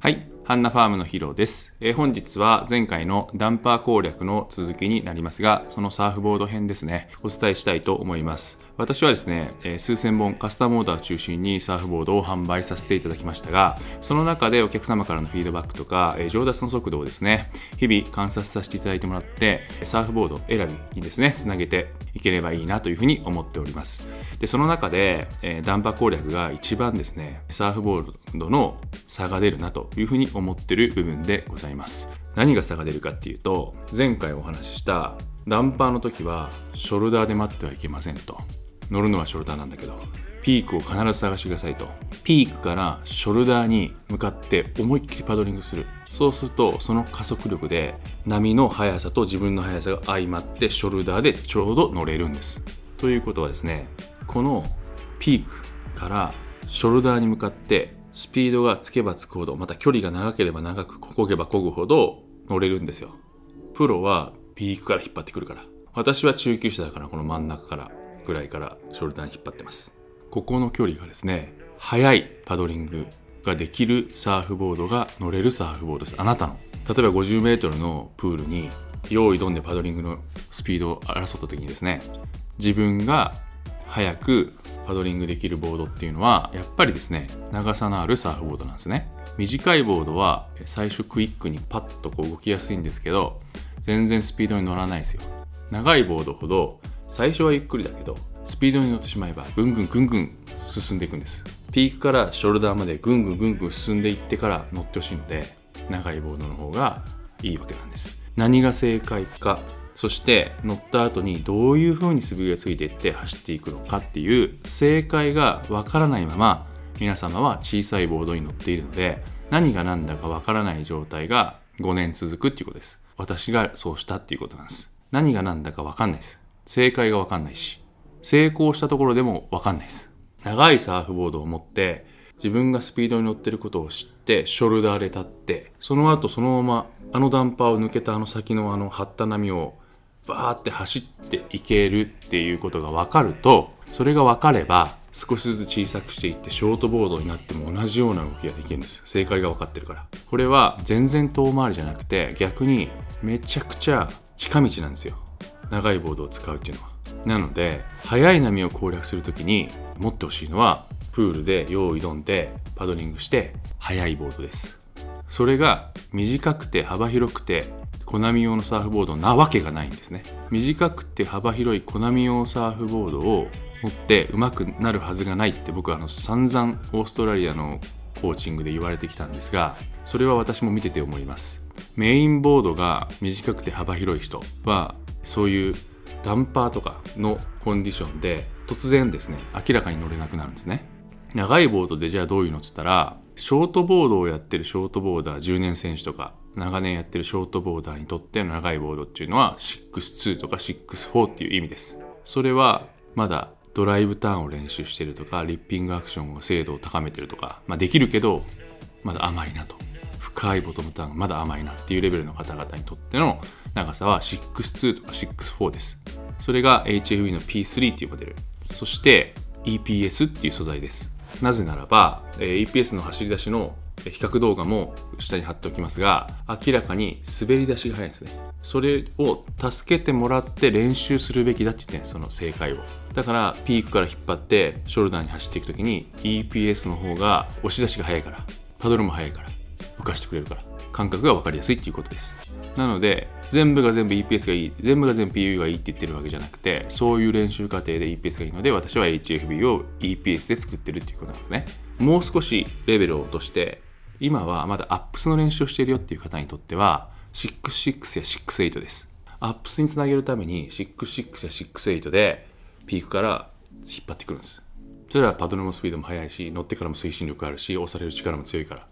はいハンナファームのヒロです、えー、本日は前回のダンパー攻略の続きになりますがそのサーフボード編ですね。お伝えしたいと思います。私はですね、え、数千本カスタムオーダーを中心にサーフボードを販売させていただきましたがその中でお客様からのフィードバックとか、え、上達の速度をですね日々観察させていただいてもらってサーフボード選びにですねつなげていければいいなというふうに思っております。でその中で、え、ダンパー攻略が一番ですねサーフボードの差が出るなというふうに思ってる部分でございます。何が差が出るかっていうと前回お話ししたダンパーの時はショルダーで待ってはいけませんと。乗るのはショルダーなんだけどピークを必ず探してくださいと。ピークからショルダーに向かって思いっきりパドリングする。そうするとその加速力で波の速さと自分の速さが相まってショルダーでちょうど乗れるんです。ということはですねこのピークからショルダーに向かってスピードがつけばつくほどまた距離が長ければ長くこげばこぐほど乗れるんですよ。プロはピークから引っ張ってくるから。私は中級者だからこの真ん中から。ぐらいからショルダーに引っ張ってます。ここの距離がですね速いパドリングができるサーフボードが乗れるサーフボードです。あなたの。例えば 50m のプールに用意どんでパドリングのスピードを争った時にですね自分が速くパドリングできるボードっていうのはやっぱりですね長さのあるサーフボードなんですね。短いボードは最初クイックにパッとこう動きやすいんですけど全然スピードに乗らないですよ。長いボードほど最初はゆっくりだけどスピードに乗ってしまえばぐんぐんぐんぐん進んでいくんです。ピークからショルダーまでぐんぐんぐんぐん進んでいってから乗ってほしいので長いボードの方がいいわけなんです。何が正解かそして乗った後にどういう風に素振りがついていって走っていくのかっていう正解がわからないまま皆様は小さいボードに乗っているので何が何だかわからない状態が5年続くっていうことです。私がそうしたっていうことなんです。何が何だかわかんないです。正解がわかんないし成功したところでもわかんないです。長いサーフボードを持って自分がスピードに乗ってることを知ってショルダーで立ってその後そのままあのダンパーを抜けたあの先のあの張った波をバーって走っていけるっていうことが分かるとそれが分かれば少しずつ小さくしていってショートボードになっても同じような動きができるんです。正解が分かってるから。これは全然遠回りじゃなくて逆にめちゃくちゃ近道なんですよ。長いボードを使うっていうのは。なので速い波を攻略する時に持ってほしいのはプールで用意どんでパドリングして速いボードです。それが短くて幅広くてコナミ用のサーフボードなわけがないんですね。短くて幅広いコナミ用サーフボードを持って上手くなるはずがないって僕はあの散々オーストラリアのコーチングで言われてきたんですがそれは私も見てて思います。メインボードが短くて幅広い人はそういうダンパーとかのコンディションで突然ですね明らかに乗れなくなるんですね。長いボードでじゃあどういうのっつったらショートボードをやってるショートボーダー10年選手とか長年やってるショートボーダーにとっての長いボードっていうのは6-2とか6-4っていう意味です。それはまだドライブターンを練習してるとかリッピングアクションの精度を高めてるとか、まあ、できるけどまだ甘いなと。深いボトムターンまだ甘いなっていうレベルの方々にとっての長さは6-2とか6-4です。それが HFB の P3 っていうモデルそして EPS っていう素材です。なぜならば、EPS の走り出しの比較動画も下に貼っておきますが明らかに滑り出しが早いですね。それを助けてもらって練習するべきだって言ってんその正解を。だからピークから引っ張ってショルダーに走っていく時に EPS の方が押し出しが早いからパドルも速いから浮かしてくれるから感覚が分かりやすいっていうことですなので全部が全部 EPS がいい全部が全部 PU がいいって言ってるわけじゃなくてそういう練習過程で EPS がいいので私は HFB を EPS で作ってるっていうことなんですねもう少しレベルを落として今はまだアップスの練習をしているよっていう方にとっては66や68です。アップスにつなげるために66や68でピークから引っ張ってくるんです。それはパドルのスピードも速いし乗ってからも推進力あるし押される力も強いから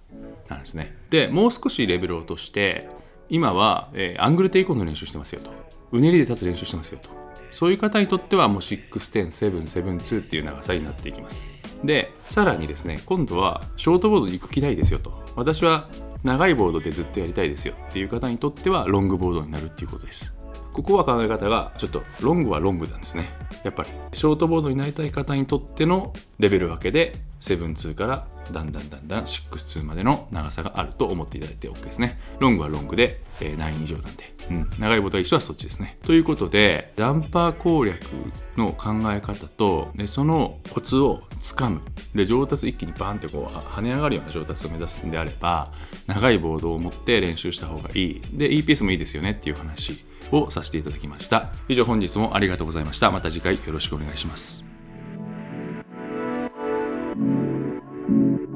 なんですね。でもう少しレベルを落として今は、えー、アングルテイクオンの練習してますよと。うねりで立つ練習してますよと。そういう方にとってはもう6、10、7、7、2っていう長さになっていきます。でさらにですね今度はショートボードに行く気ないですよと私は長いボードでずっとやりたいですよっていう方にとってはロングボードになるっていうことですここは考え方がちょっとロングはロングなんですね。やっぱり。ショートボードになりたい方にとってのレベル分けで7-2からだんだんだんだん6-2までの長さがあると思っていただいて OK ですね。ロングはロングで、えー、9以上なんで、うん、長いボタン一緒はそっちですね。ということでダンパー攻略の考え方とでそのコツをつかむ。で上達一気にバーンってこう跳ね上がるような上達を目指すんであれば長いボードを持って練習した方がいい。で EPS もいいですよねっていう話。をさせていただきました。以上本日もありがとうございました。また次回よろしくお願いします。thank you